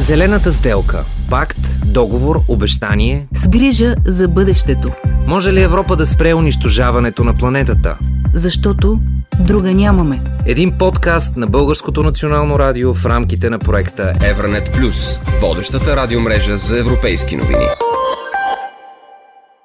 Зелената сделка. Пакт, договор, обещание. С грижа за бъдещето. Може ли Европа да спре унищожаването на планетата? Защото друга нямаме. Един подкаст на Българското национално радио в рамките на проекта Евранет Плюс, водещата радиомрежа за европейски новини.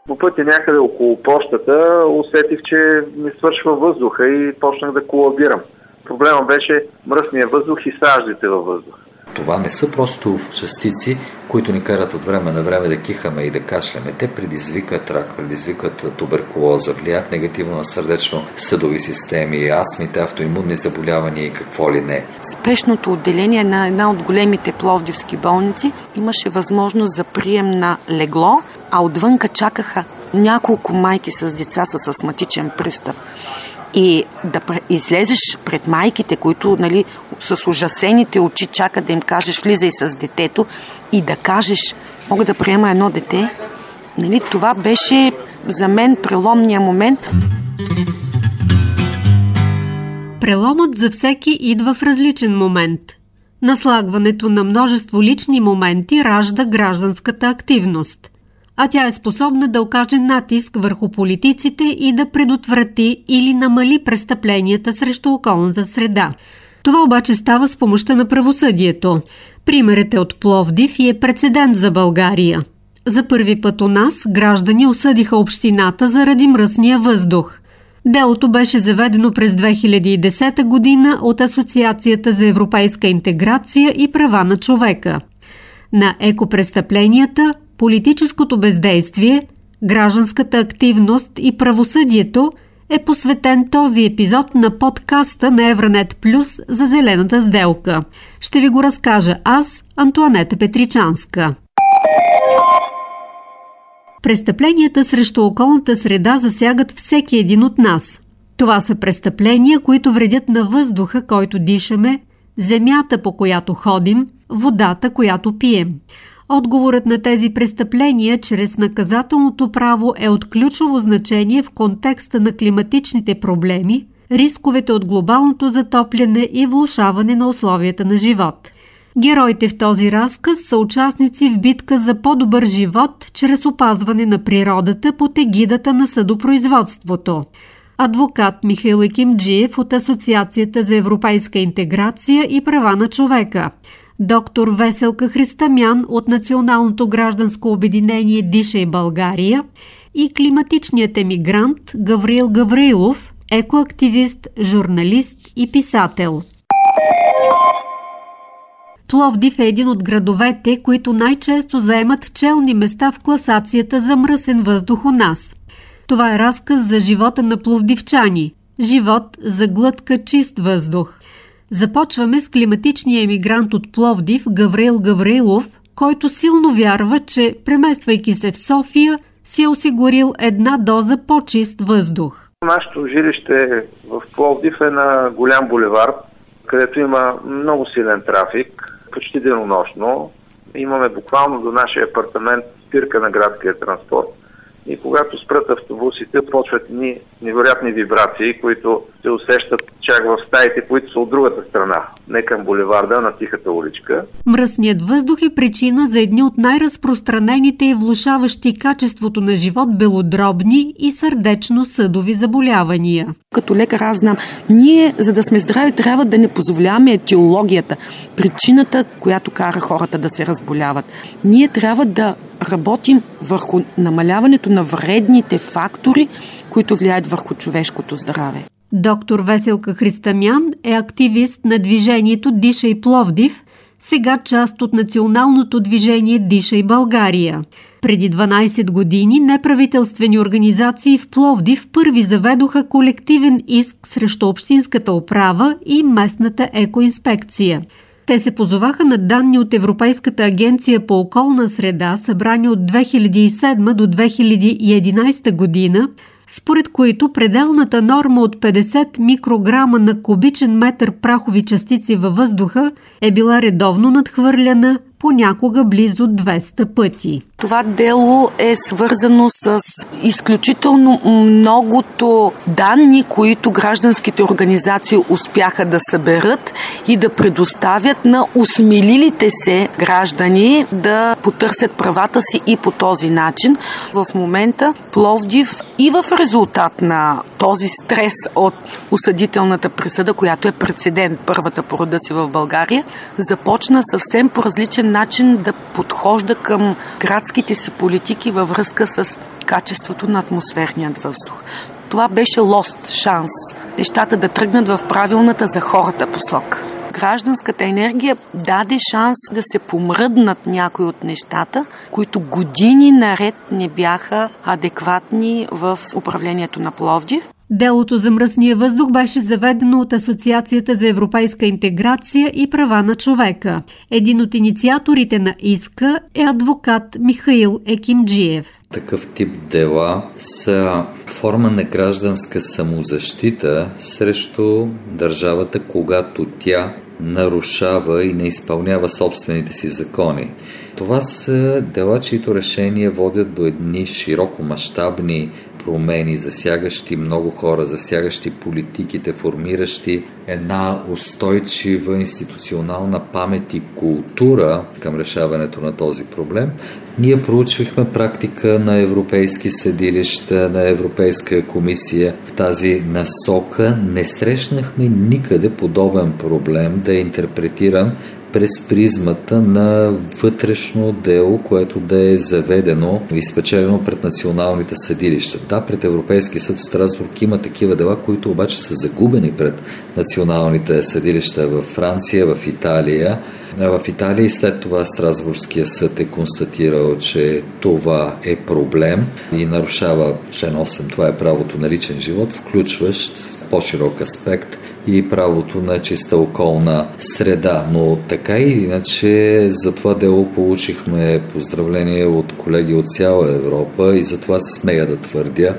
По пътя някъде около почтата усетих, че ми свършва въздуха и почнах да колабирам. Проблема беше мръсния въздух и саждите във въздуха. Това не са просто частици, които ни карат от време на време да кихаме и да кашляме. Те предизвикат рак, предизвикат туберкулоза, влияят негативно на сърдечно-съдови системи, астмите, автоимунни заболявания и какво ли не. Спешното отделение на една от големите пловдивски болници имаше възможност за прием на легло, а отвънка чакаха няколко майки с деца с астматичен пристъп. И да излезеш пред майките, които нали, с ужасените очи чакат да им кажеш влизай с детето и да кажеш мога да приема едно дете, нали, това беше за мен преломния момент. Преломът за всеки идва в различен момент. Наслагването на множество лични моменти ражда гражданската активност а тя е способна да окаже натиск върху политиците и да предотврати или намали престъпленията срещу околната среда. Това обаче става с помощта на правосъдието. Примерът е от Пловдив и е прецедент за България. За първи път у нас граждани осъдиха общината заради мръсния въздух. Делото беше заведено през 2010 година от Асоциацията за европейска интеграция и права на човека. На екопрестъпленията политическото бездействие, гражданската активност и правосъдието е посветен този епизод на подкаста на Евранет Плюс за зелената сделка. Ще ви го разкажа аз, Антуанета Петричанска. Престъпленията срещу околната среда засягат всеки един от нас. Това са престъпления, които вредят на въздуха, който дишаме, земята, по която ходим, водата, която пием. Отговорът на тези престъпления чрез наказателното право е от ключово значение в контекста на климатичните проблеми, рисковете от глобалното затопляне и влушаване на условията на живот. Героите в този разказ са участници в битка за по-добър живот чрез опазване на природата под егидата на съдопроизводството. Адвокат Михаил Екимджиев от Асоциацията за европейска интеграция и права на човека – доктор Веселка Христамян от Националното гражданско обединение Дишай България и климатичният емигрант Гавриил Гаврилов, екоактивист, журналист и писател. Пловдив е един от градовете, които най-често заемат челни места в класацията за мръсен въздух у нас. Това е разказ за живота на пловдивчани. Живот за глътка чист въздух. Започваме с климатичния емигрант от Пловдив Гавриел Гаврилов, който силно вярва, че премествайки се в София, си е осигурил една доза по-чист въздух. Нашето жилище в Пловдив е на голям булевар, където има много силен трафик, почти денонощно. Имаме буквално до нашия апартамент спирка на градския транспорт и когато спрат автобусите, почват ни невероятни вибрации, които се усещат чак в стаите, които са от другата страна, не към булеварда, на тихата уличка. Мръсният въздух е причина за едни от най-разпространените и влушаващи качеството на живот белодробни и сърдечно-съдови заболявания. Като лекар аз знам, ние, за да сме здрави, трябва да не позволяваме етиологията, причината, която кара хората да се разболяват. Ние трябва да работим върху намаляването на вредните фактори, които влияят върху човешкото здраве. Доктор Веселка Христамян е активист на движението Дишай Пловдив, сега част от националното движение Дишай България. Преди 12 години неправителствени организации в Пловдив първи заведоха колективен иск срещу общинската управа и местната екоинспекция – те се позоваха на данни от Европейската агенция по околна среда, събрани от 2007 до 2011 година, според които пределната норма от 50 микрограма на кубичен метър прахови частици във въздуха е била редовно надхвърляна понякога близо 200 пъти. Това дело е свързано с изключително многото данни, които гражданските организации успяха да съберат и да предоставят на усмелилите се граждани да потърсят правата си и по този начин. В момента Пловдив и в резултат на този стрес от осъдителната присъда, която е прецедент, първата по рода си в България, започна съвсем по различен начин да подхожда към градските си политики във връзка с качеството на атмосферният въздух. Това беше лост шанс нещата да тръгнат в правилната за хората посока гражданската енергия даде шанс да се помръднат някои от нещата, които години наред не бяха адекватни в управлението на Пловдив. Делото за мръсния въздух беше заведено от Асоциацията за европейска интеграция и права на човека. Един от инициаторите на иска е адвокат Михаил Екимджиев. Такъв тип дела са форма на гражданска самозащита срещу държавата, когато тя нарушава и не изпълнява собствените си закони. Това са дела, чието решения водят до едни широко мащабни промени, засягащи много хора, засягащи политиките, формиращи една устойчива институционална памет и култура към решаването на този проблем. Ние проучвахме практика на европейски съдилища, на Европейска комисия в тази насока. Не срещнахме никъде подобен проблем да интерпретирам през призмата на вътрешно дело, което да е заведено и спечелено пред националните съдилища. Да, пред Европейски съд в Страсбург има такива дела, които обаче са загубени пред националните съдилища в Франция, в Италия. В Италия и след това Страсбургския съд е констатирал, че това е проблем и нарушава член 8. Това е правото на личен живот, включващ по-широк аспект и правото на чиста околна среда. Но така или иначе за това дело получихме поздравления от колеги от цяла Европа и затова смея да твърдя,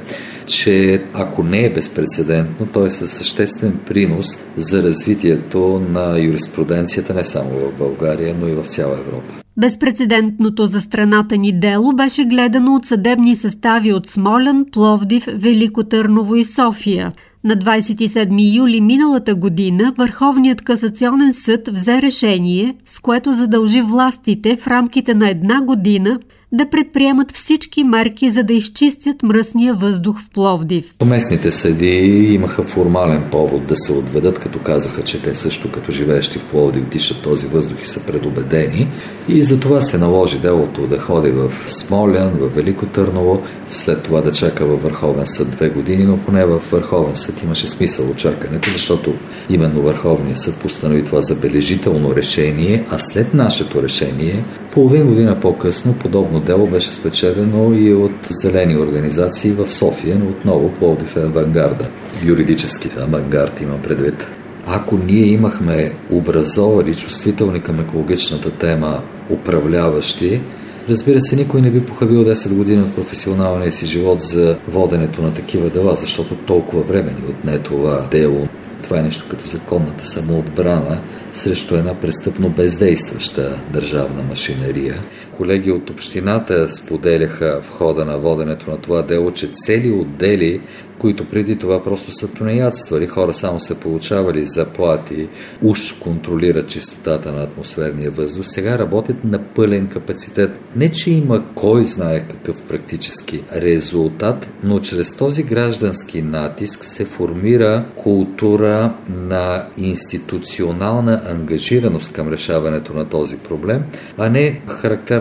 че ако не е безпредседентно, то е със съществен принос за развитието на юриспруденцията не само в България, но и в цяла Европа. Безпредседентното за страната ни дело беше гледано от съдебни състави от Смолян, Пловдив, Велико Търново и София. На 27 юли миналата година Върховният касационен съд взе решение, с което задължи властите в рамките на една година да предприемат всички мерки, за да изчистят мръсния въздух в Пловдив. Местните съди имаха формален повод да се отведат, като казаха, че те също като живеещи в Пловдив дишат този въздух и са предубедени. И за това се наложи делото да ходи в Смолян, в Велико Търново, след това да чака във Върховен съд две години, но поне в Върховен съд имаше смисъл очакането, защото именно Върховният съд постанови това забележително решение, а след нашето решение, половин година по-късно, подобно дело беше спечелено и от зелени организации в София, но отново Пловдив е авангарда. Юридически авангард има предвид. Ако ние имахме образовани, чувствителни към екологичната тема управляващи, Разбира се, никой не би похабил 10 години от професионалния си живот за воденето на такива дела, защото толкова време ни отне това дело. Това е нещо като законната самоотбрана срещу една престъпно бездействаща държавна машинерия. Колеги от общината споделяха в хода на воденето на това дело, че цели отдели които преди това просто са тунеядствали, хора само са получавали заплати, уж контролират чистотата на атмосферния въздух, сега работят на пълен капацитет. Не, че има кой знае какъв практически резултат, но чрез този граждански натиск се формира култура на институционална ангажираност към решаването на този проблем, а не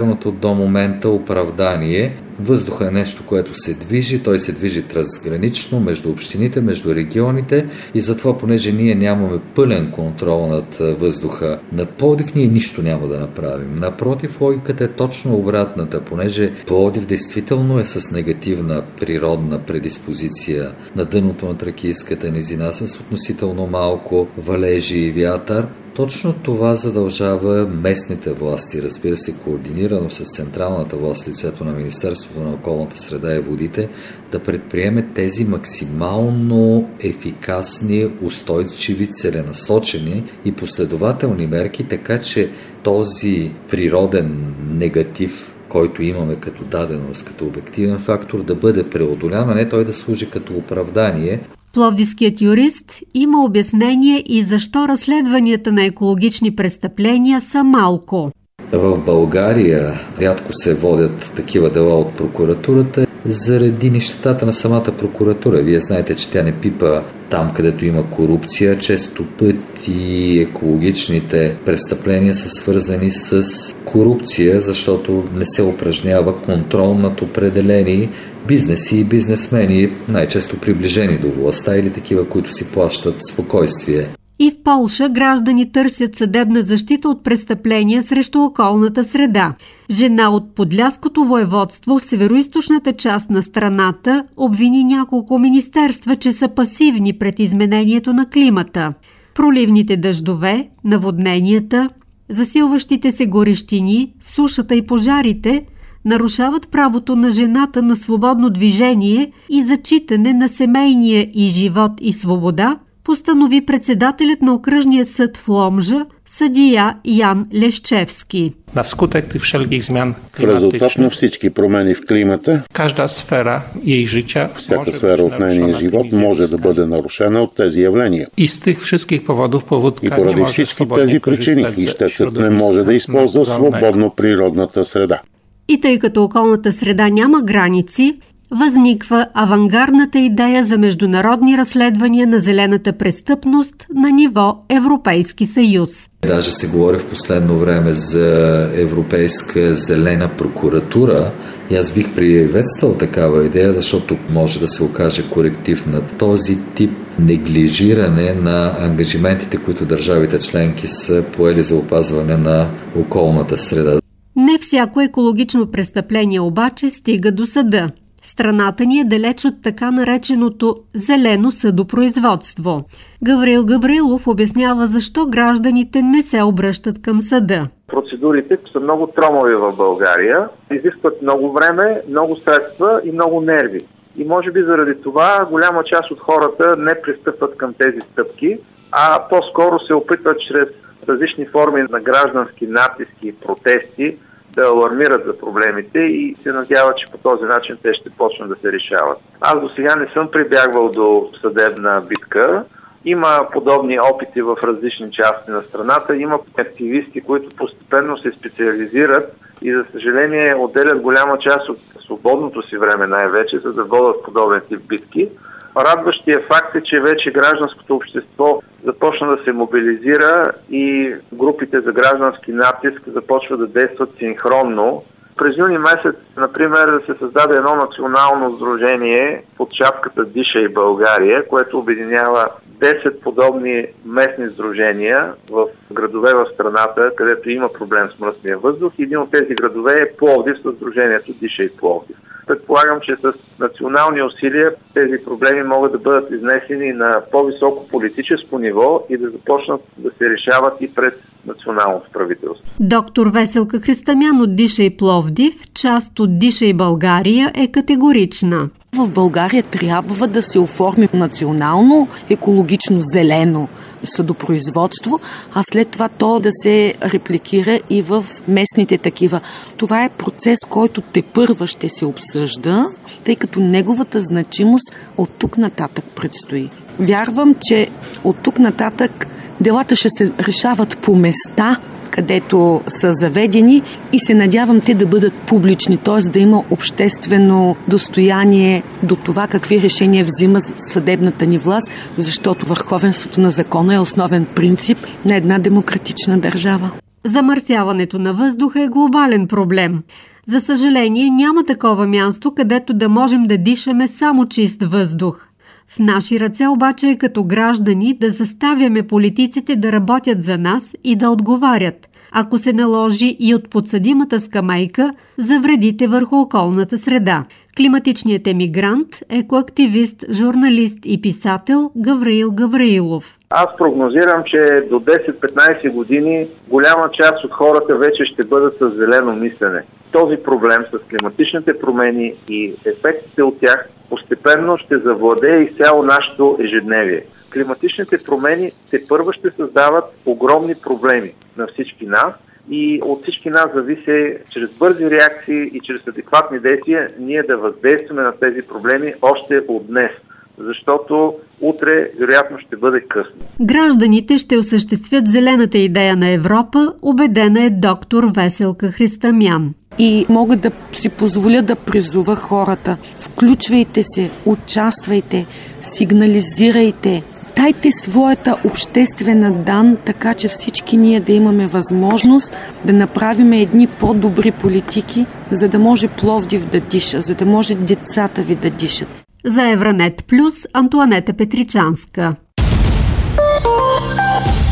характерното до момента оправдание Въздуха е нещо, което се движи, той се движи трансгранично между общините, между регионите и затова, понеже ние нямаме пълен контрол над въздуха над Пловдив, ние нищо няма да направим. Напротив, логиката е точно обратната, понеже Пловдив действително е с негативна природна предиспозиция на дъното на тракийската низина с относително малко валежи и вятър, точно това задължава местните власти, разбира се, координирано с централната власт, лицето на Министерството на околната среда и водите, да предприеме тези максимално ефикасни, устойчиви, целенасочени и последователни мерки, така че този природен негатив, който имаме като даденост, като обективен фактор, да бъде преодолян, а не той да служи като оправдание. Пловдивският юрист има обяснение и защо разследванията на екологични престъпления са малко. В България рядко се водят такива дела от прокуратурата заради нещата на самата прокуратура. Вие знаете, че тя не пипа там, където има корупция. Често пъти екологичните престъпления са свързани с корупция, защото не се упражнява контрол над определени бизнеси и бизнесмени, най-често приближени до властта или такива, които си плащат спокойствие. И в Полша граждани търсят съдебна защита от престъпления срещу околната среда. Жена от Подляското воеводство в североизточната част на страната обвини няколко министерства, че са пасивни пред изменението на климата. Проливните дъждове, наводненията, засилващите се горещини, сушата и пожарите нарушават правото на жената на свободно движение и зачитане на семейния и живот и свобода – постанови председателят на окръжния съд в Ломжа, съдия Ян Лещевски. На тих wszelkich zmian В резултат на всички промени в климата, każda sfera jej życia всяка сфера от нейния живот може да бъде нарушена от тези явления. I z tych wszystkich powodów powódka И поради всички тези причини ищецът не може да използва свободно природната среда. И тъй като околната среда няма граници, възниква авангардната идея за международни разследвания на зелената престъпност на ниво Европейски съюз. Даже се говори в последно време за Европейска зелена прокуратура. И аз бих приветствал такава идея, защото може да се окаже коректив на този тип неглижиране на ангажиментите, които държавите членки са поели за опазване на околната среда. Не всяко екологично престъпление обаче стига до съда. Страната ни е далеч от така нареченото зелено съдопроизводство. Гаврил Гаврилов обяснява защо гражданите не се обръщат към съда. Процедурите са много тромави в България, изискват много време, много средства и много нерви. И може би заради това голяма част от хората не пристъпват към тези стъпки, а по-скоро се опитват чрез различни форми на граждански натиски и протести да алармират за проблемите и се надяват, че по този начин те ще почнат да се решават. Аз до сега не съм прибягвал до съдебна битка. Има подобни опити в различни части на страната. Има активисти, които постепенно се специализират и за съжаление отделят голяма част от свободното си време най-вече, за да водят подобен тип битки. Радващия факт е, че вече гражданското общество започна да се мобилизира и групите за граждански натиск започват да действат синхронно. През юни месец, например, да се създаде едно национално сдружение под шапката Диша и България, което обединява 10 подобни местни сдружения в градове в страната, където има проблем с мръсния въздух. Един от тези градове е Пловдив с сдружението Диша и Пловдив. Предполагам, че с национални усилия тези проблеми могат да бъдат изнесени на по-високо политическо ниво и да започнат да се решават и пред националното правителство. Доктор Веселка Христамян от Диша и Пловдив, част от Диша и България, е категорична. В България трябва да се оформи национално екологично зелено съдопроизводство, а след това то да се репликира и в местните такива. Това е процес, който те първа ще се обсъжда, тъй като неговата значимост от тук нататък предстои. Вярвам, че от тук нататък делата ще се решават по места, където са заведени и се надявам те да бъдат публични, т.е. да има обществено достояние до това какви решения взима съдебната ни власт, защото върховенството на закона е основен принцип на една демократична държава. Замърсяването на въздуха е глобален проблем. За съжаление, няма такова място, където да можем да дишаме само чист въздух. В наши ръце обаче е като граждани да заставяме политиците да работят за нас и да отговарят, ако се наложи и от подсъдимата скамейка за вредите върху околната среда. Климатичният емигрант, екоактивист, журналист и писател Гавраил Гавраилов. Аз прогнозирам, че до 10-15 години голяма част от хората вече ще бъдат с зелено мислене. Този проблем с климатичните промени и ефектите от тях постепенно ще завладее изцяло нашето ежедневие. Климатичните промени те първо ще създават огромни проблеми на всички нас и от всички нас зависи чрез бързи реакции и чрез адекватни действия ние да въздействаме на тези проблеми още от днес защото утре вероятно ще бъде късно. Гражданите ще осъществят зелената идея на Европа, убедена е доктор Веселка Христамян. И мога да си позволя да призова хората. Включвайте се, участвайте, сигнализирайте, дайте своята обществена дан, така че всички ние да имаме възможност да направим едни по-добри политики, за да може Пловдив да диша, за да може децата ви да дишат. За Евранет Плюс Антуанета Петричанска.